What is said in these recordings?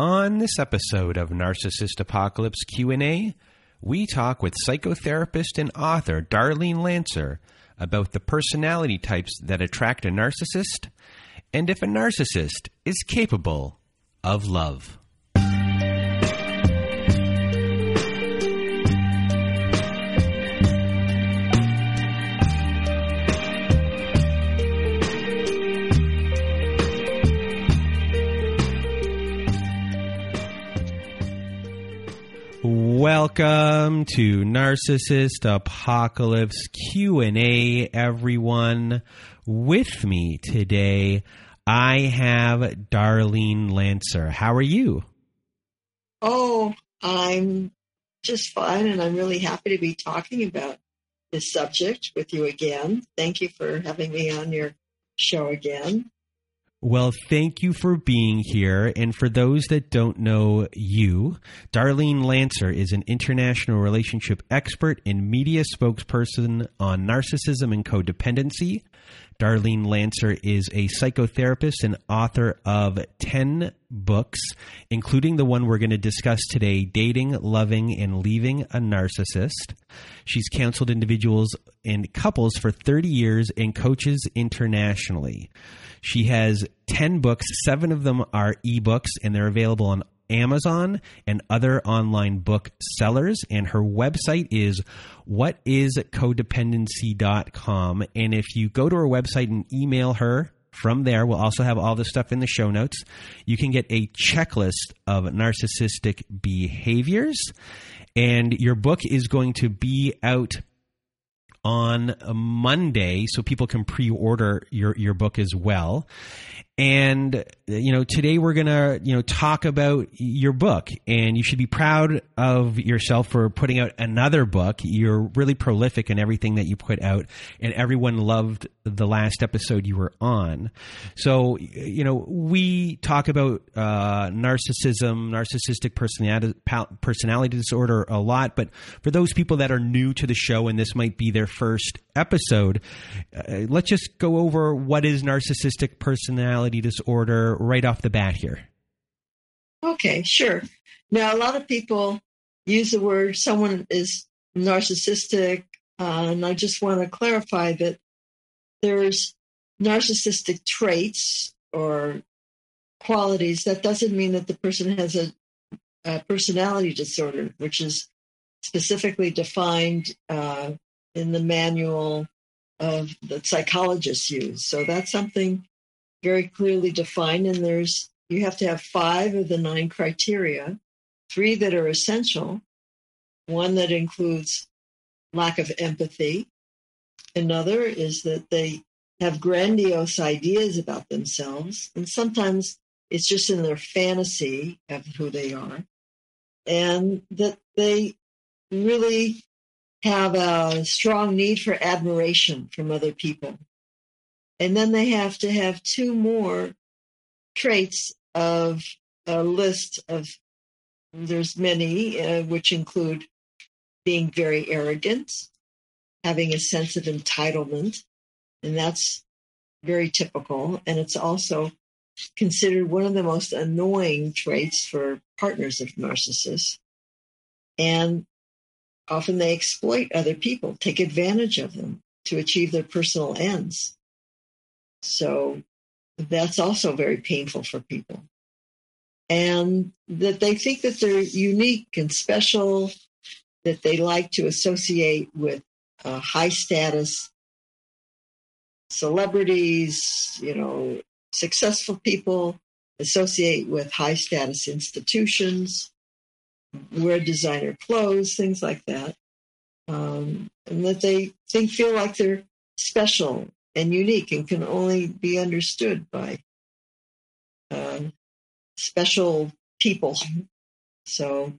On this episode of Narcissist Apocalypse Q&A, we talk with psychotherapist and author Darlene Lancer about the personality types that attract a narcissist and if a narcissist is capable of love. Welcome to Narcissist Apocalypse Q&A everyone. With me today I have Darlene Lancer. How are you? Oh, I'm just fine and I'm really happy to be talking about this subject with you again. Thank you for having me on your show again. Well, thank you for being here. And for those that don't know you, Darlene Lancer is an international relationship expert and media spokesperson on narcissism and codependency. Darlene Lancer is a psychotherapist and author of 10 books, including the one we're going to discuss today Dating, Loving, and Leaving a Narcissist. She's counseled individuals and couples for 30 years and coaches internationally. She has 10 books, seven of them are ebooks, and they're available on Amazon and other online book sellers. And her website is whatiscodependency.com. And if you go to her website and email her, from there, we'll also have all this stuff in the show notes. You can get a checklist of narcissistic behaviors. And your book is going to be out on Monday, so people can pre-order your your book as well. And you know, today we're gonna you know talk about your book, and you should be proud of yourself for putting out another book. You're really prolific in everything that you put out, and everyone loved the last episode you were on. So you know, we talk about uh, narcissism, narcissistic personality personality disorder a lot, but for those people that are new to the show, and this might be their first episode, uh, let's just go over what is narcissistic personality disorder right off the bat here. Okay, sure. Now, a lot of people use the word someone is narcissistic, uh, and I just want to clarify that there's narcissistic traits or qualities. That doesn't mean that the person has a, a personality disorder, which is specifically defined uh, in the manual of that psychologists use. So that's something very clearly defined. And there's you have to have five of the nine criteria, three that are essential, one that includes lack of empathy. Another is that they have grandiose ideas about themselves, and sometimes it's just in their fantasy of who they are, and that they really have a strong need for admiration from other people. And then they have to have two more traits of a list of, there's many, uh, which include being very arrogant, having a sense of entitlement, and that's very typical. And it's also considered one of the most annoying traits for partners of narcissists. And Often they exploit other people, take advantage of them to achieve their personal ends. So that's also very painful for people. and that they think that they're unique and special, that they like to associate with uh, high status celebrities, you know, successful people, associate with high status institutions, wear designer clothes, things like that. Um, and that they think feel like they're special and unique and can only be understood by uh, special people. So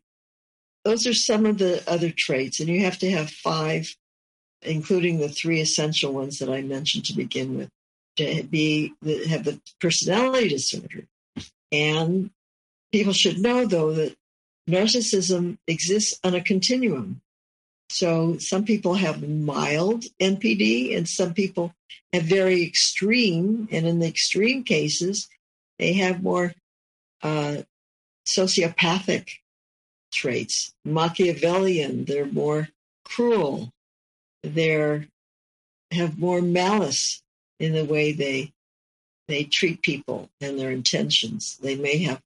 those are some of the other traits, and you have to have five, including the three essential ones that I mentioned to begin with, to be have the personality disorder. And people should know, though, that narcissism exists on a continuum. So some people have mild NPD, and some people have very extreme. And in the extreme cases, they have more uh, sociopathic traits, Machiavellian. They're more cruel. They're have more malice in the way they they treat people and their intentions. They may have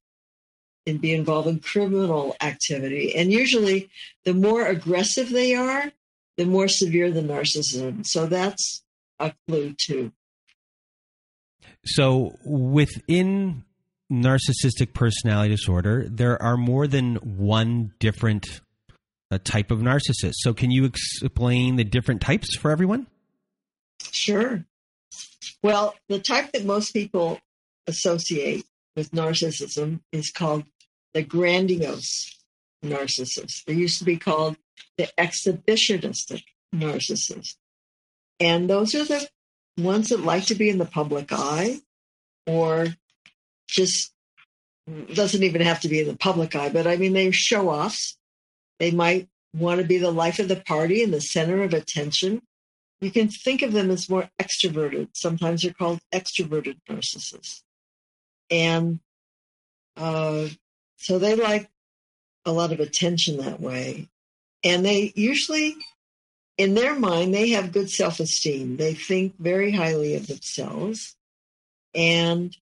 and be involved in criminal activity. And usually, the more aggressive they are, the more severe the narcissism. So that's a clue too. So within narcissistic personality disorder, there are more than one different uh, type of narcissist. So, can you explain the different types for everyone? Sure. Well, the type that most people associate with narcissism is called the grandiose narcissist. They used to be called the exhibitionistic narcissist. And those are the ones that like to be in the public eye or just doesn't even have to be in the public eye, but I mean, they show offs. They might want to be the life of the party and the center of attention. You can think of them as more extroverted. Sometimes they're called extroverted narcissists. And uh, so they like a lot of attention that way. And they usually, in their mind, they have good self esteem. They think very highly of themselves. And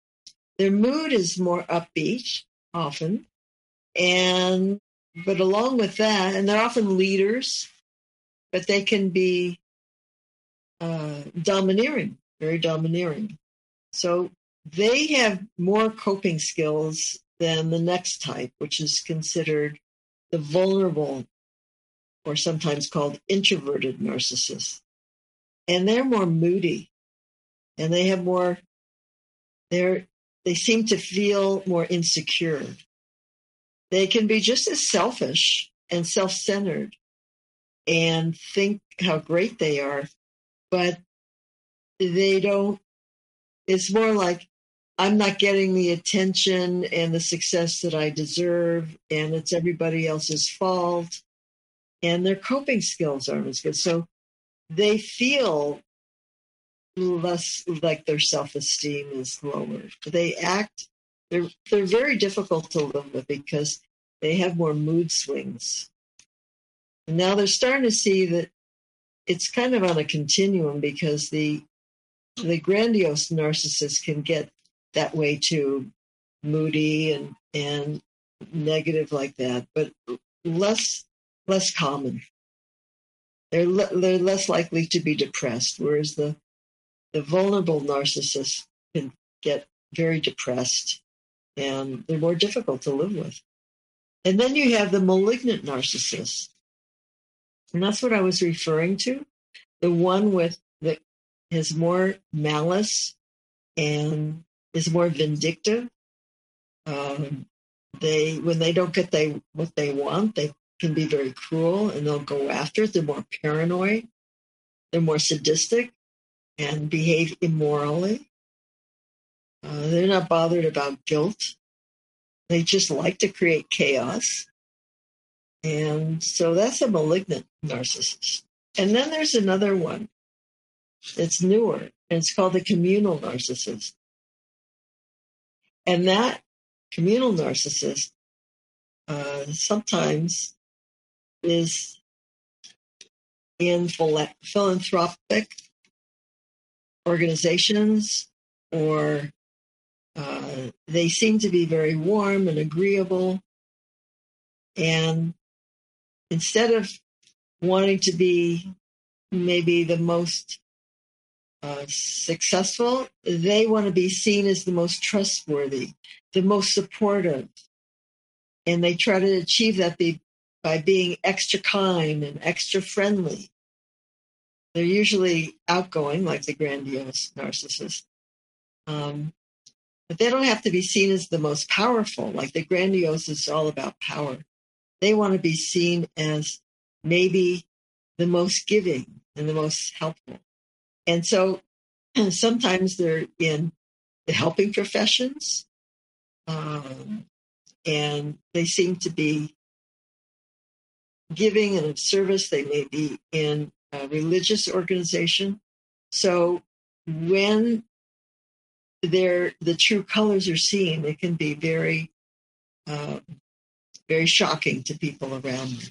their mood is more upbeat often. And, but along with that, and they're often leaders, but they can be uh, domineering, very domineering. So they have more coping skills than the next type, which is considered the vulnerable or sometimes called introverted narcissist. And they're more moody and they have more, they're they seem to feel more insecure. They can be just as selfish and self centered and think how great they are, but they don't. It's more like, I'm not getting the attention and the success that I deserve, and it's everybody else's fault. And their coping skills aren't as good. So they feel less like their self-esteem is lower. They act they're they're very difficult to live with because they have more mood swings. And now they're starting to see that it's kind of on a continuum because the the grandiose narcissist can get that way too, moody and and negative like that, but less less common. They're le- they're less likely to be depressed, whereas the the vulnerable narcissist can get very depressed and they're more difficult to live with. And then you have the malignant narcissist. And that's what I was referring to. The one with that has more malice and is more vindictive. Um, they when they don't get they what they want, they can be very cruel and they'll go after it. They're more paranoid. They're more sadistic and behave immorally. Uh, they're not bothered about guilt. They just like to create chaos. And so that's a malignant narcissist. And then there's another one that's newer, and it's called the communal narcissist. And that communal narcissist uh, sometimes is in philanthropic organizations or Uh, they seem to be very warm and agreeable. And instead of wanting to be maybe the most uh, successful, they want to be seen as the most trustworthy, the most supportive. And they try to achieve that be, by being extra kind and extra friendly. They're usually outgoing, like the grandiose narcissist. Um, but they don't have to be seen as the most powerful, like the grandiose is all about power. They want to be seen as maybe the most giving and the most helpful. And so sometimes they're in the helping professions, um, and they seem to be giving and of service. They may be in a religious organization. So when they're, the true colors are seen, it can be very, uh, very shocking to people around them.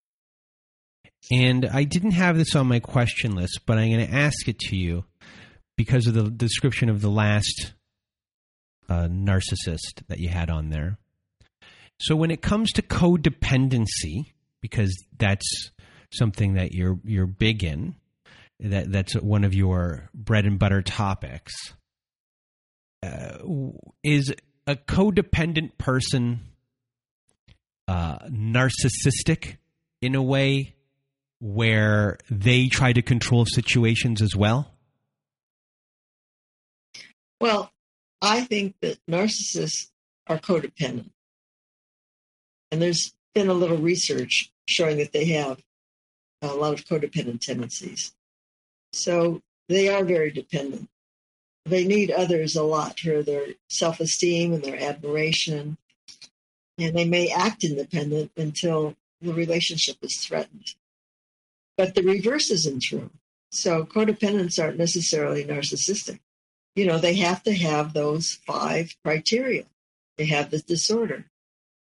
And I didn't have this on my question list, but I'm going to ask it to you because of the description of the last uh, narcissist that you had on there. So when it comes to codependency, because that's something that you're you're big in, that that's one of your bread and butter topics. Uh, is a codependent person uh, narcissistic in a way where they try to control situations as well? Well, I think that narcissists are codependent. And there's been a little research showing that they have a lot of codependent tendencies. So they are very dependent. They need others a lot for their self esteem and their admiration. And they may act independent until the relationship is threatened. But the reverse isn't true. So codependents aren't necessarily narcissistic. You know, they have to have those five criteria. They have this disorder.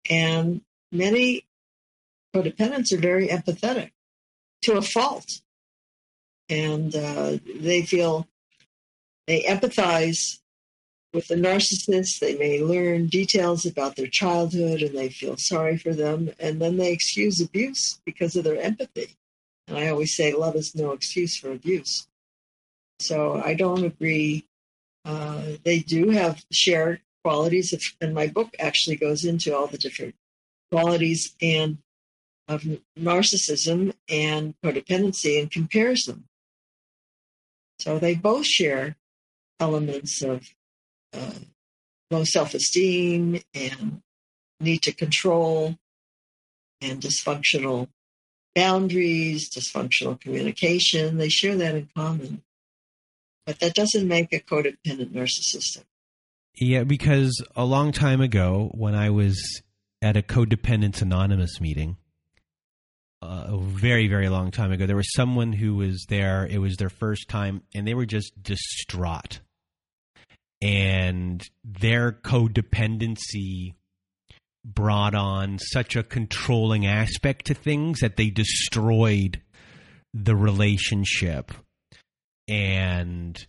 And many codependents are very empathetic to a fault. And uh, they feel they empathize with the narcissist. They may learn details about their childhood and they feel sorry for them. And then they excuse abuse because of their empathy. And I always say love is no excuse for abuse. So I don't agree. Uh, they do have shared qualities, of, and my book actually goes into all the different qualities and of narcissism and codependency and compares them. So they both share elements of uh, low self-esteem and need to control and dysfunctional boundaries, dysfunctional communication. They share that in common. But that doesn't make a codependent narcissistic. Yeah, because a long time ago, when I was at a Codependents Anonymous meeting, uh, a very, very long time ago, there was someone who was there. It was their first time, and they were just distraught. And their codependency brought on such a controlling aspect to things that they destroyed the relationship. And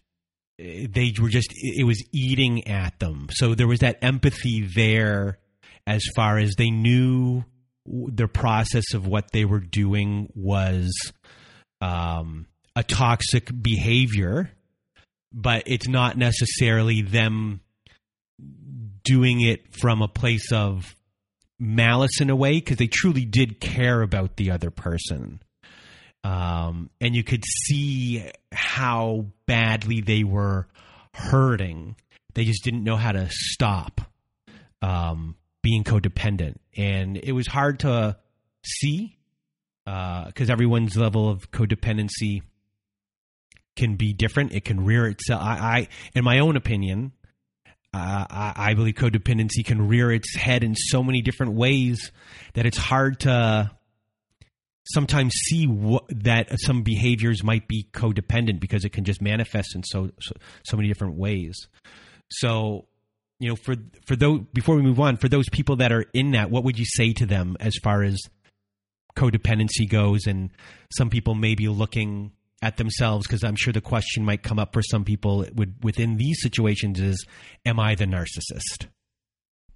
they were just it was eating at them. So there was that empathy there as far as they knew the process of what they were doing was um, a toxic behavior but it's not necessarily them doing it from a place of malice in a way because they truly did care about the other person. Um, and you could see how badly they were hurting. They just didn't know how to stop um, being codependent. And it was hard to see because uh, everyone's level of codependency can be different. It can rear itself. I, I in my own opinion, uh, I, believe codependency can rear its head in so many different ways that it's hard to sometimes see what, that some behaviors might be codependent because it can just manifest in so, so so many different ways. So, you know, for for those before we move on, for those people that are in that, what would you say to them as far as codependency goes? And some people may be looking at themselves because I'm sure the question might come up for some people would, within these situations is, "Am I the narcissist?"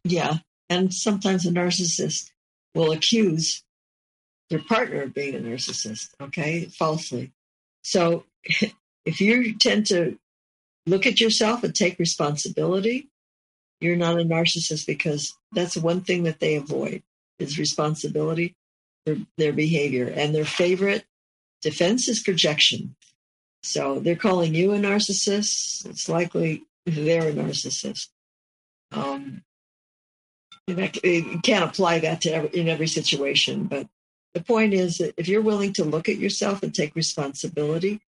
Yeah, and sometimes a narcissist will accuse their partner of being a narcissist, okay, falsely. So if you tend to look at yourself and take responsibility, you're not a narcissist because that's one thing that they avoid is responsibility for their behavior. And their favorite defense is projection. So they're calling you a narcissist. It's likely they're a narcissist. Um, you can't apply that to every, in every situation, but the point is that if you're willing to look at yourself and take responsibility,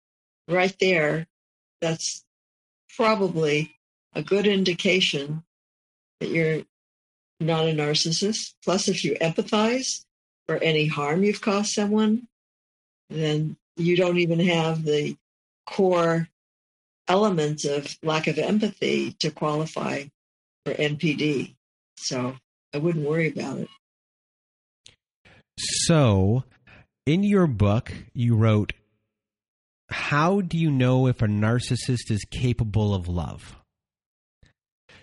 right there, that's probably a good indication that you're not a narcissist. Plus, if you empathize for any harm you've caused someone, then you don't even have the core element of lack of empathy to qualify for NPD. So I wouldn't worry about it. So, in your book, you wrote, How do you know if a narcissist is capable of love?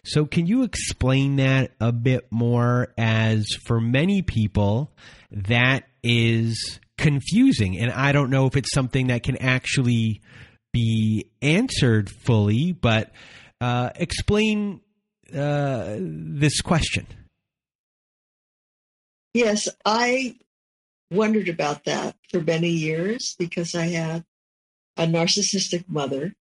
So, can you explain that a bit more? As for many people, that is confusing. And I don't know if it's something that can actually be answered fully, but uh, explain uh, this question. Yes, I wondered about that for many years because I had a narcissistic mother.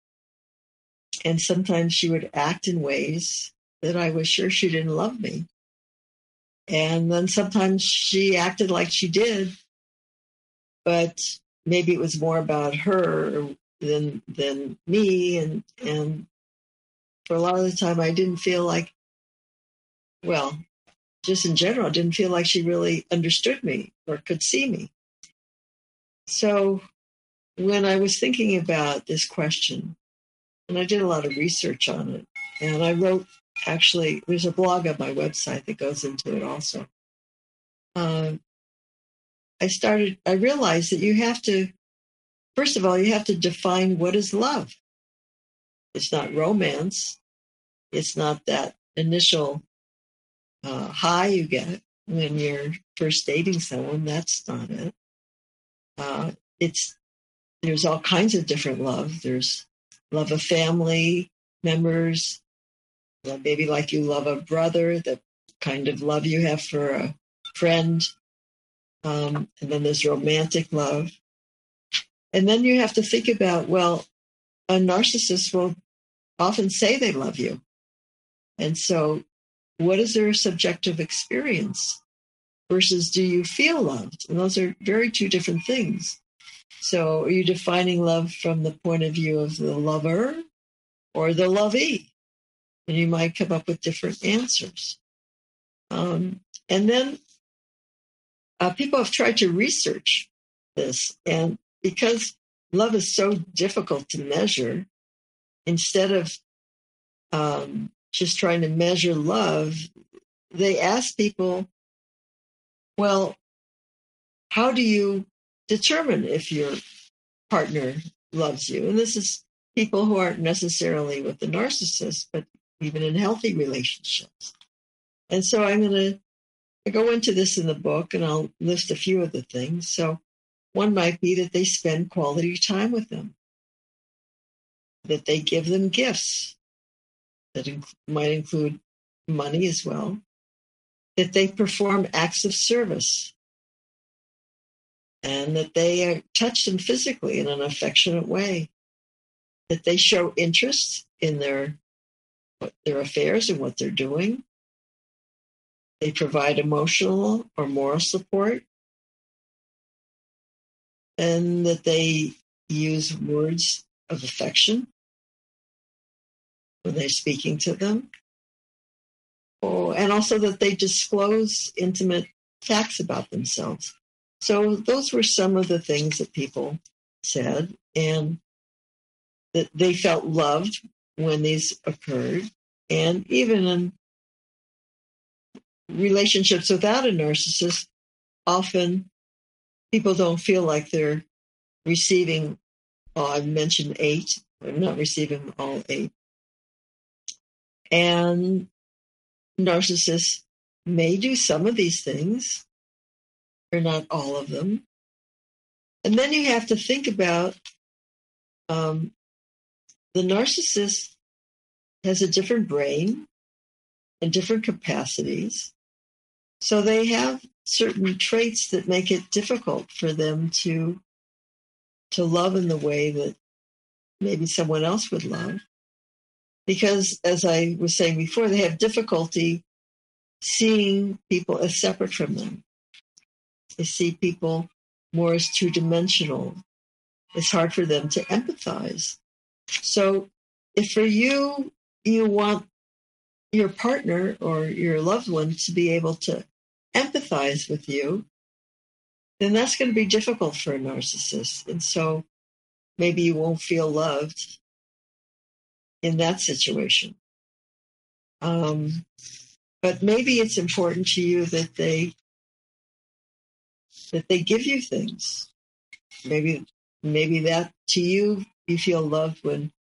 And sometimes she would act in ways that I was sure she didn't love me. And then sometimes she acted like she did, but maybe it was more about her than than me. And and for a lot of the time, I didn't feel like, well, just in general, I didn't feel like she really understood me or could see me. So when I was thinking about this question, and I did a lot of research on it, and I wrote actually, there's a blog on my website that goes into it also. Um, I started, I realized that you have to, first of all, you have to define what is love. It's not romance. It's not that initial uh, high you get when you're first dating someone. That's not it. Uh, it's there's all kinds of different love. There's love of family members, maybe like you love a brother, the kind of love you have for a friend. Um, and then there's romantic love. And then you have to think about well, a narcissist will often say they love you. And so what is their subjective experience versus do you feel loved? And those are very two different things. So are you defining love from the point of view of the lover or the lovee? And you might come up with different answers. Um, and then uh, people have tried to research this. And because love is so difficult to measure, instead of um, just trying to measure love, they ask people, well, how do you determine if your partner loves you? And this is people who aren't necessarily with the narcissist, but even in healthy relationships. And so I'm going to go into this in the book and I'll list a few of the things. So one might be that they spend quality time with them, that they give them gifts, that inc- might include money as well, that they perform acts of service, and that they are, touch them physically in an affectionate way, that they show interest in their their affairs and what they're doing. They provide emotional or moral support, and that they use words of affection when they're speaking to them. Oh, and also that they disclose intimate facts about themselves. So those were some of the things that people said, and that they felt loved when these occurred. And even in relationships without a narcissist, often people don't feel like they're receiving, oh, I've mentioned eight, I'm not receiving all eight. And narcissists may do some of these things, or not all of them. And then you have to think about um, the narcissist has a different brain and different capacities. So they have certain traits that make it difficult for them to to love in the way that maybe someone else would love. Because as I was saying before, they have difficulty seeing people as separate from them. They see people more as two dimensional. It's hard for them to empathize. So if for you, you want your partner or your loved one to be able to empathize with you, then that's going to be difficult for a narcissist. And so maybe you won't feel loved in that situation. Um, but maybe it's important to you that they that they give you things. Maybe maybe that to you you feel loved when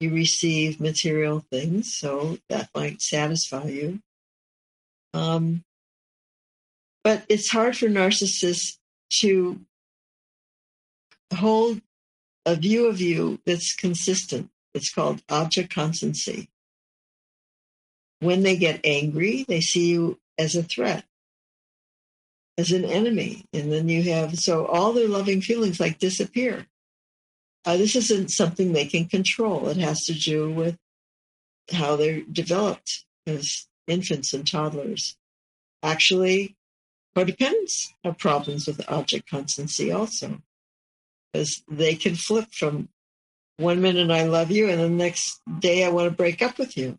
you receive material things, so that might satisfy you. Um, but it's hard for narcissists to hold a view of you that's consistent. It's called object constancy. When they get angry, they see you as a threat, as an enemy. And then you have, so all their loving feelings like disappear. Uh, this isn't something they can control. It has to do with how they're developed as infants and toddlers. Actually, codependents have problems with object constancy also, because they can flip from one minute I love you and the next day I want to break up with you.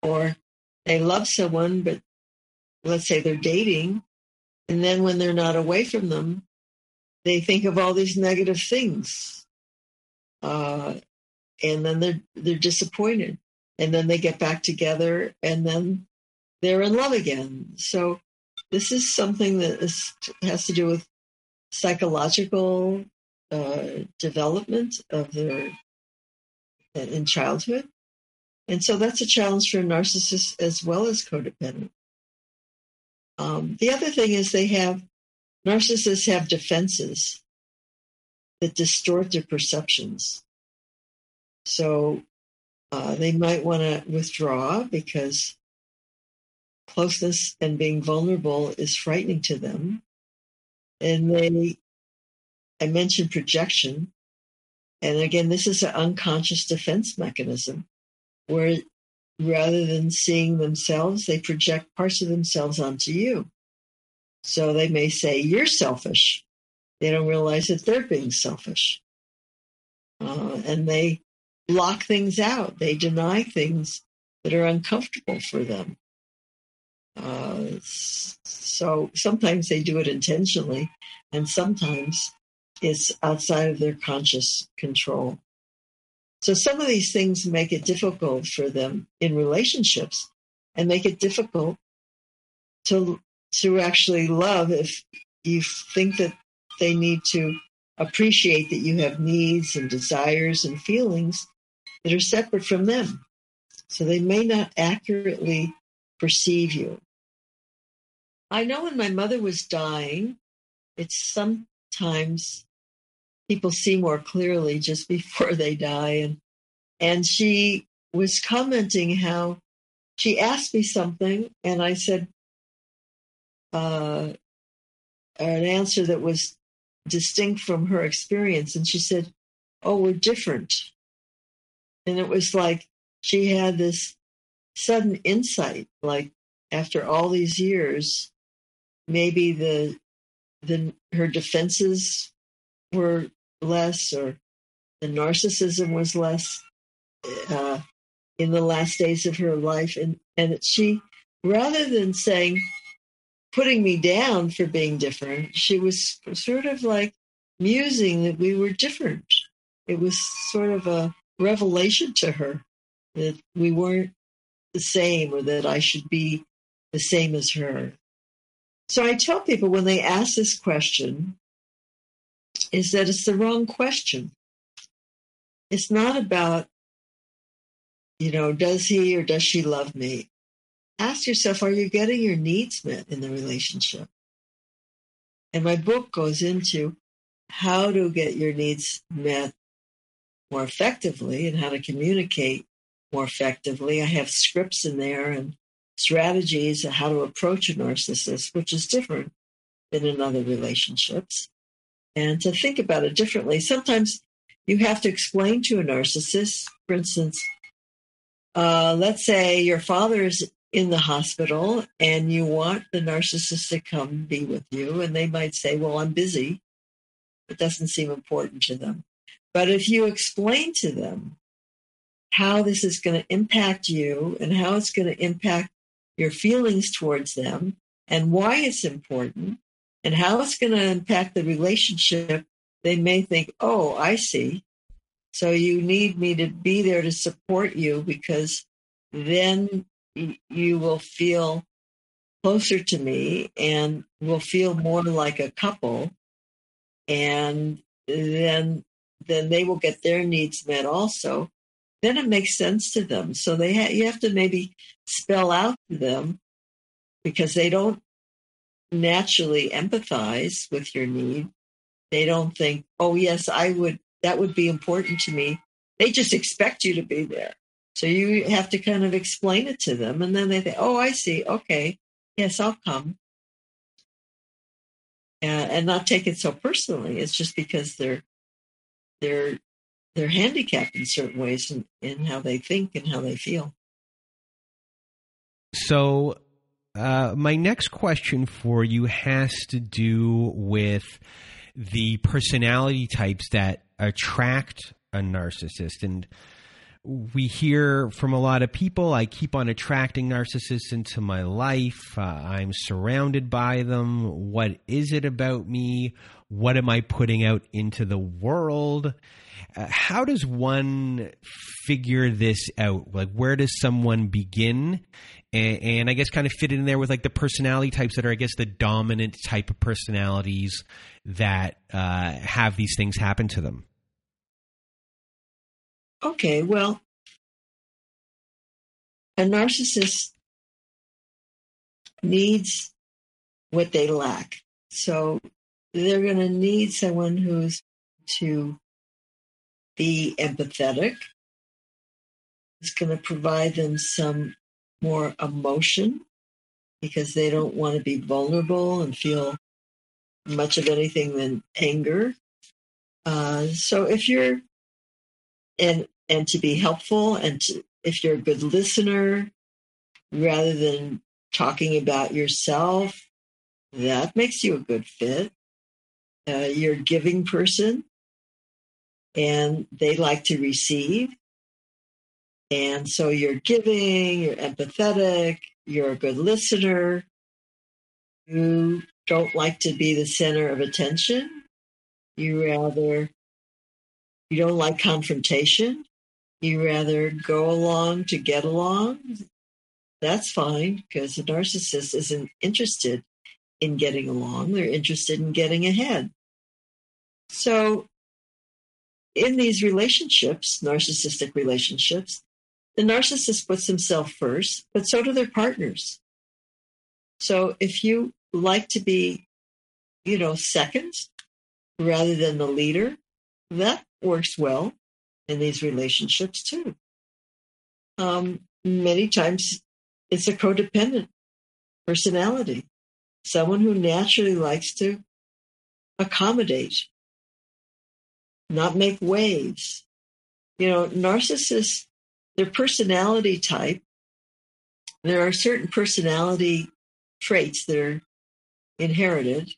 Or they love someone, but let's say they're dating, and then when they're not away from them, they think of all these negative things. Uh, and then they're they're disappointed. And then they get back together and then they're in love again. So this is something that is, has to do with psychological uh, development of their in childhood. And so that's a challenge for narcissists as well as codependent. Um, the other thing is they have narcissists have defenses that distort their perceptions. So uh, they might want to withdraw because closeness and being vulnerable is frightening to them. And they, I mentioned projection. And again, this is an unconscious defense mechanism where rather than seeing themselves, they project parts of themselves onto you. So they may say, You're selfish. They don't realize that they're being selfish. Uh, and they block things out, they deny things that are uncomfortable for them. Uh, so sometimes they do it intentionally, and sometimes it's outside of their conscious control. So some of these things make it difficult for them in relationships and make it difficult to to actually love if you think that they need to appreciate that you have needs and desires and feelings that are separate from them. So they may not accurately perceive you. I know when my mother was dying, it's sometimes people see more clearly just before they die. And, and she was commenting how she asked me something, and I said uh, an answer that was distinct from her experience. And she said, Oh, we're different. And it was like she had this sudden insight, like after all these years, maybe the the her defenses were less or the narcissism was less uh, in the last days of her life. And, and she, rather than saying, putting me down for being different, she was sort of like musing that we were different. It was sort of a revelation to her that we weren't the same or that I should be the same as her. So I tell people when they ask this question, is that it's the wrong question. It's not about, you know, does he or does she love me? Ask yourself, are you getting your needs met in the relationship? And my book goes into how to get your needs met more effectively and how to communicate more effectively. I have scripts in there and strategies of how to approach a narcissist, which is different than in other relationships. And to think about it differently. Sometimes you have to explain to a narcissist, for instance, uh, let's say your father is in the hospital and you want the narcissist to come be with you, and they might say, Well, I'm busy. It doesn't seem important to them. But if you explain to them how this is going to impact you and how it's going to impact your feelings towards them and why it's important and how it's going to impact the relationship, they may think, oh, I see. So you need me to be there to support you because then you will feel closer to me and will feel more like a couple. And then, then they will get their needs met also then it makes sense to them. So they ha- you have to maybe spell out to them because they don't naturally empathize with your need. They don't think, "Oh yes, I would that would be important to me." They just expect you to be there. So you have to kind of explain it to them and then they think, "Oh, I see. Okay. Yes, I'll come." And, and not take it so personally. It's just because they're they're they're handicapped in certain ways in, in how they think and how they feel. So, uh, my next question for you has to do with the personality types that attract a narcissist. And we hear from a lot of people I keep on attracting narcissists into my life. Uh, I'm surrounded by them. What is it about me? What am I putting out into the world? Uh, how does one figure this out? Like, where does someone begin? And, and, I guess kind of fit in there with like the personality types that are, I guess, the dominant type of personalities that uh, have these things happen to them. Okay, well, a narcissist needs what they lack. So they're going to need someone who's to be empathetic. It's going to provide them some more emotion because they don't want to be vulnerable and feel much of anything than anger. Uh, so if you're and and to be helpful and to, if you're a good listener rather than talking about yourself, that makes you a good fit. Uh, you're a giving person and they like to receive. And so you're giving, you're empathetic, you're a good listener. You don't like to be the center of attention. You rather, you don't like confrontation. You rather go along to get along. That's fine because a narcissist isn't interested in getting along. They're interested in getting ahead. So in these relationships, narcissistic relationships, the narcissist puts himself first, but so do their partners. So if you like to be, you know, second rather than the leader, that works well in these relationships too. Um, many times it's a codependent personality, someone who naturally likes to accommodate not make waves. You know, narcissists, their personality type, there are certain personality traits that are inherited,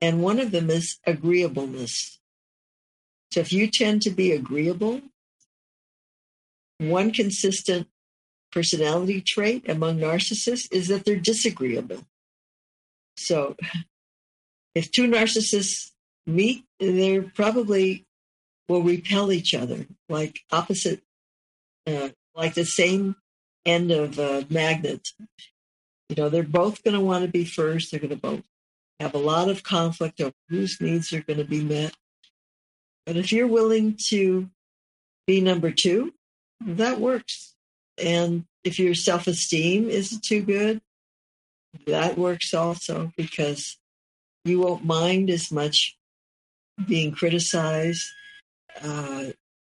and one of them is agreeableness. So if you tend to be agreeable, one consistent personality trait among narcissists is that they're disagreeable. So if two narcissists meet, they probably will repel each other, like opposite, uh, like the same end of a magnet. You know, they're both going to want to be first. They're going to both have a lot of conflict over whose needs are going to be met. But if you're willing to be number two, that works. And if your self esteem isn't too good, that works also because you won't mind as much being criticized. Uh,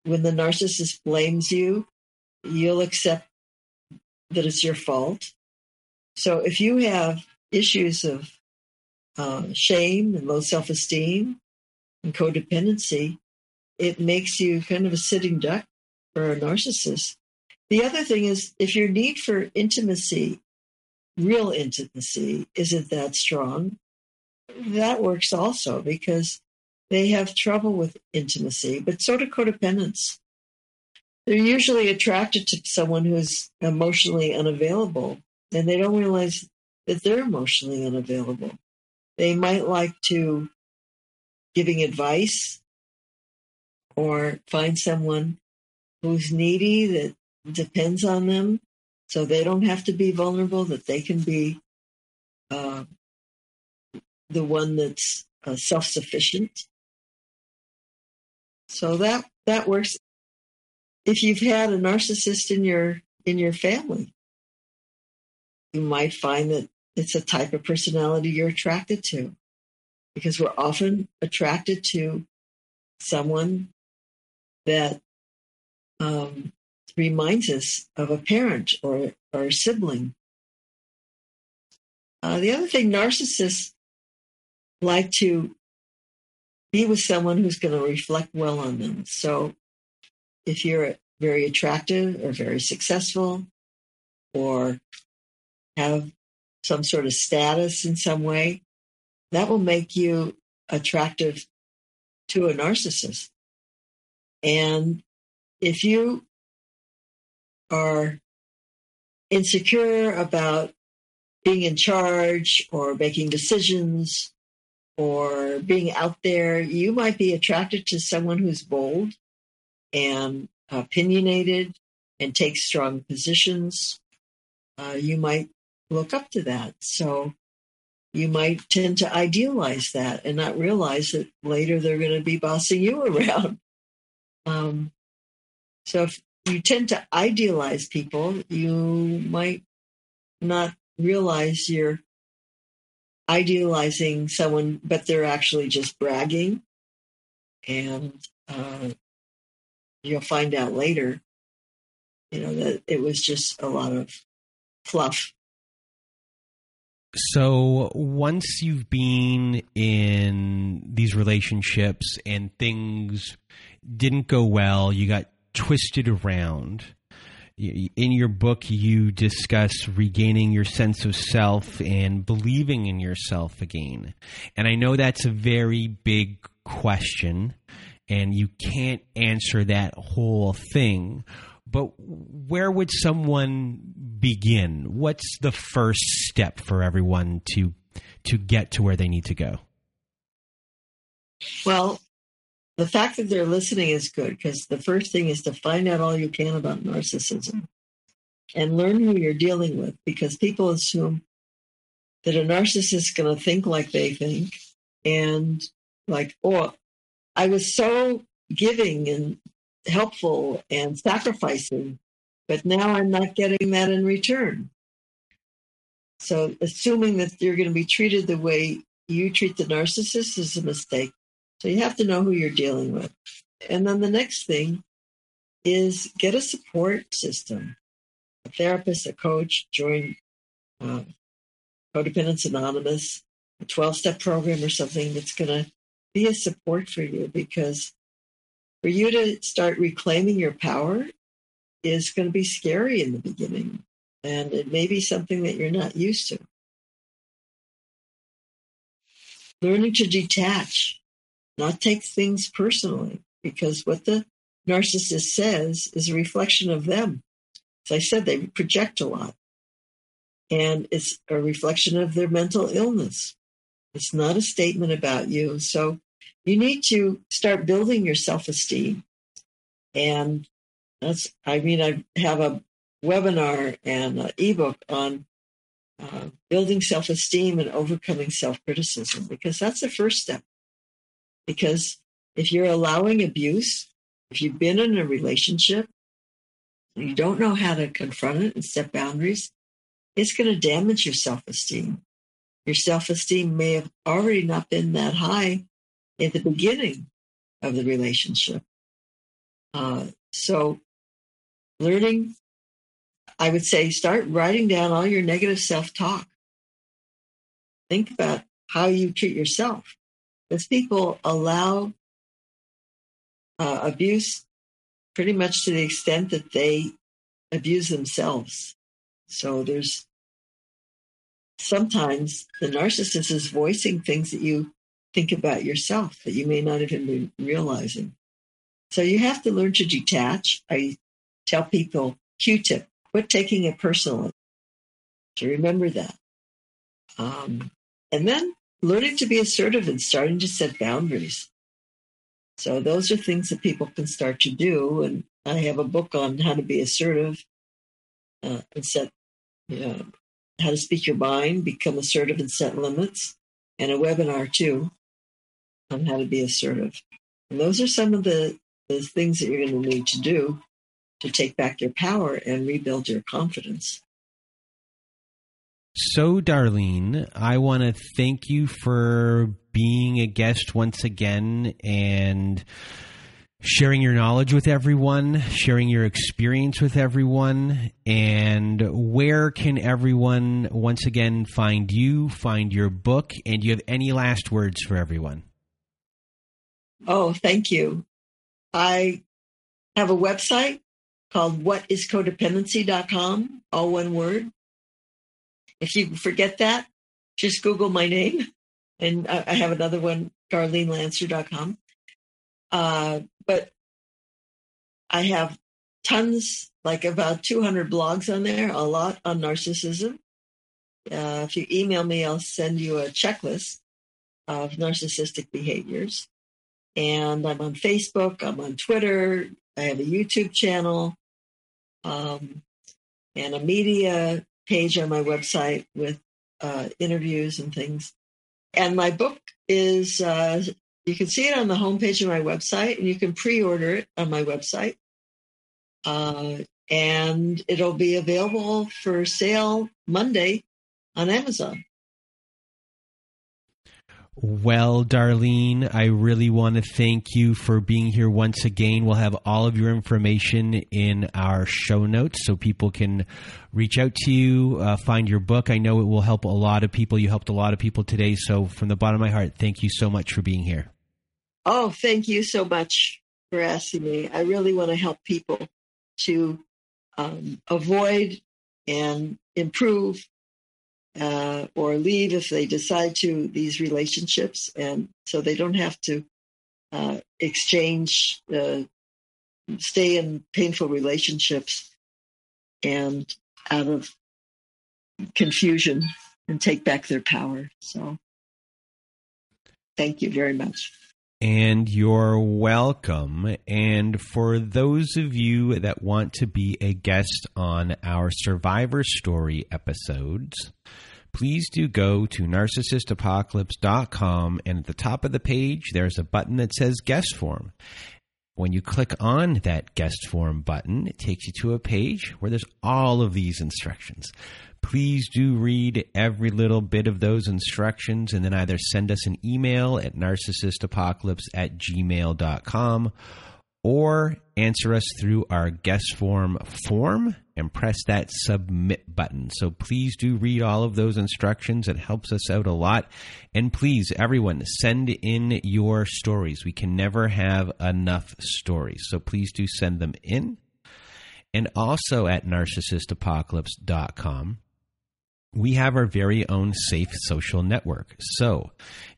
when the narcissist blames you, you'll accept that it's your fault. So if you have issues of uh, shame and low self esteem and codependency, it makes you kind of a sitting duck for a narcissist. The other thing is if your need for intimacy, real intimacy, isn't that strong, that works also because they have trouble with intimacy, but so do codependents. They're usually attracted to someone who's emotionally unavailable, and they don't realize that they're emotionally unavailable. They might like to giving advice or find someone who's needy that depends on them so they don't have to be vulnerable, that they can be uh, the one that's uh, self-sufficient. So that that works. If you've had a narcissist in your in your family, you might find that it's a type of personality you're attracted to, because we're often attracted to someone that um, reminds us of a parent or, or a sibling. Uh, the other thing, narcissists like to be with someone who's going to reflect well on them. So if you're very attractive or very successful or have some sort of status in some way, that will make you attractive to a narcissist. And if you are insecure about being in charge or making decisions or being out there, you might be attracted to someone who's bold and opinionated and takes strong positions. Uh, you might look up to that. So you might tend to idealize that and not realize that later they're going to be bossing you around. Um, so if you tend to idealize people, you might not realize you're idealizing someone, but they're actually just bragging. And uh, you'll find out later, you know, that it was just a lot of fluff. So once you've been in these relationships and things didn't go well, you got twisted around in your book, you discuss regaining your sense of self and believing in yourself again. And I know that's a very big question, and you can't answer that whole thing. But where would someone begin? What's the first step for everyone to to get to where they need to go? Well, the fact that they're listening is good because the first thing is to find out all you can about narcissism and learn who you're dealing with because people assume that a narcissist is going to think like they think and like, oh, I was so giving and helpful and sacrificing, but now I'm not getting that in return. So assuming that you're going to be treated the way you treat the narcissist is a mistake. So you have to know who you're dealing with. And then the next thing is get a support system, a therapist, a coach, join uh, Codependents Anonymous, a 12 step program or something that's going to be a support for you because for you to start reclaiming your power is going to be scary in the beginning. And it may be something that you're not used to. Learning to detach not take things personally because what the narcissist says is a reflection of them. As I said, they project a lot. And it's a reflection of their mental illness. It's not a statement about you. So you need to start building your self esteem. And that's, I mean, I have a webinar and an ebook on uh, building self esteem and overcoming self criticism because that's the first step. Because if you're allowing abuse, if you've been in a relationship, you don't know how to confront it and set boundaries, it's going to damage your self esteem. Your self esteem may have already not been that high at the beginning of the relationship. Uh, so, learning, I would say, start writing down all your negative self talk. Think about how you treat yourself. Because people allow uh, abuse pretty much to the extent that they abuse themselves. So there's sometimes the narcissist is voicing things that you think about yourself that you may not even be realizing. So you have to learn to detach. I tell people Q-tip, quit taking it personally. To remember that. Um, and then learning to be assertive and starting to set boundaries. So those are things that people can start to do. And I have a book on how to be assertive uh, and set, you know, how to speak your mind, become assertive and set limits, and a webinar too on how to be assertive. And those are some of the, the things that you're going to need to do to take back your power and rebuild your confidence. So, Darlene, I want to thank you for being a guest once again and sharing your knowledge with everyone, sharing your experience with everyone, and where can everyone once again find you, find your book, and do you have any last words for everyone? Oh, thank you. I have a website called whatiscodependency.com, all one word. If you forget that, just Google my name. And I have another one, darlenelancer.com. Uh, but I have tons, like about 200 blogs on there, a lot on narcissism. Uh, if you email me, I'll send you a checklist of narcissistic behaviors. And I'm on Facebook, I'm on Twitter, I have a YouTube channel, um, and a media page on my website with uh, interviews and things. And my book is, uh, you can see it on the homepage of my website, and you can pre order it on my website. Uh, and it'll be available for sale Monday on Amazon. Well, Darlene, I really want to thank you for being here once again. We'll have all of your information in our show notes so people can reach out to you, uh, find your book. I know it will help a lot of people. You helped a lot of people today. So, from the bottom of my heart, thank you so much for being here. Oh, thank you so much for asking me. I really want to help people to um, avoid and improve uh, or leave if they decide to these relationships, and so they don't have to uh, exchange, uh, stay in painful relationships, and out of confusion and take back their power. So, thank you very much. And you're welcome. And for those of you that want to be a guest on our Survivor Story episodes, please do go to narcissistapocalypse.com and at the top of the page there's a button that says guest form. When you click on that guest form button, it takes you to a page where there's all of these instructions. Please do read every little bit of those instructions and then either send us an email at narcissistapocalypse at gmail.com or answer us through our guest form form and press that submit button. So please do read all of those instructions. It helps us out a lot. And please, everyone, send in your stories. We can never have enough stories. So please do send them in. And also at narcissistapocalypse.com, we have our very own safe social network. So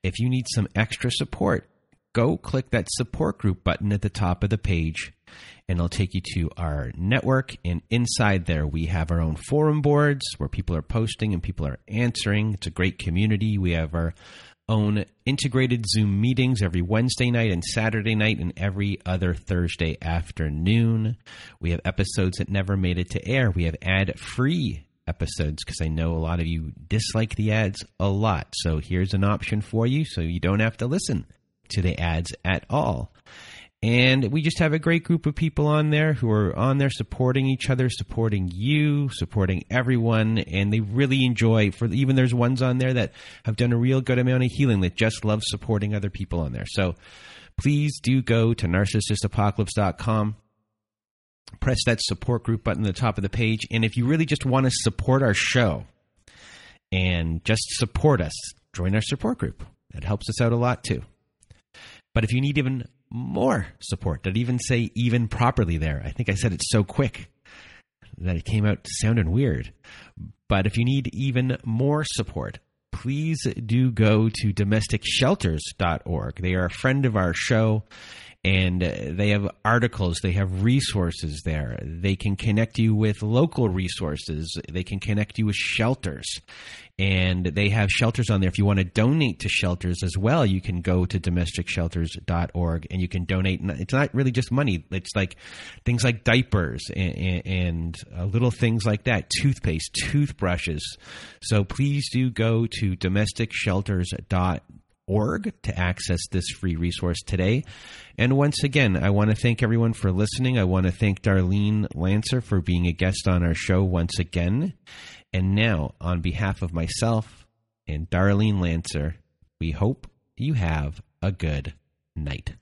if you need some extra support, go click that support group button at the top of the page and it'll take you to our network. And inside there, we have our own forum boards where people are posting and people are answering. It's a great community. We have our own integrated Zoom meetings every Wednesday night and Saturday night and every other Thursday afternoon. We have episodes that never made it to air. We have ad free episodes because I know a lot of you dislike the ads a lot. So here's an option for you so you don't have to listen to the ads at all. And we just have a great group of people on there who are on there supporting each other, supporting you, supporting everyone. And they really enjoy, for even there's ones on there that have done a real good amount of healing that just love supporting other people on there. So please do go to narcissistapocalypse.com. Press that support group button at the top of the page. And if you really just want to support our show and just support us, join our support group. That helps us out a lot too. But if you need even more support. Did even say even properly there? I think I said it so quick that it came out sounding weird. But if you need even more support, please do go to domesticshelters.org. They are a friend of our show and they have articles, they have resources there. They can connect you with local resources, they can connect you with shelters. And they have shelters on there. If you want to donate to shelters as well, you can go to domesticshelters.org and you can donate. It's not really just money, it's like things like diapers and, and uh, little things like that, toothpaste, toothbrushes. So please do go to domesticshelters.org org to access this free resource today. And once again, I want to thank everyone for listening. I want to thank Darlene Lancer for being a guest on our show once again. And now, on behalf of myself and Darlene Lancer, we hope you have a good night.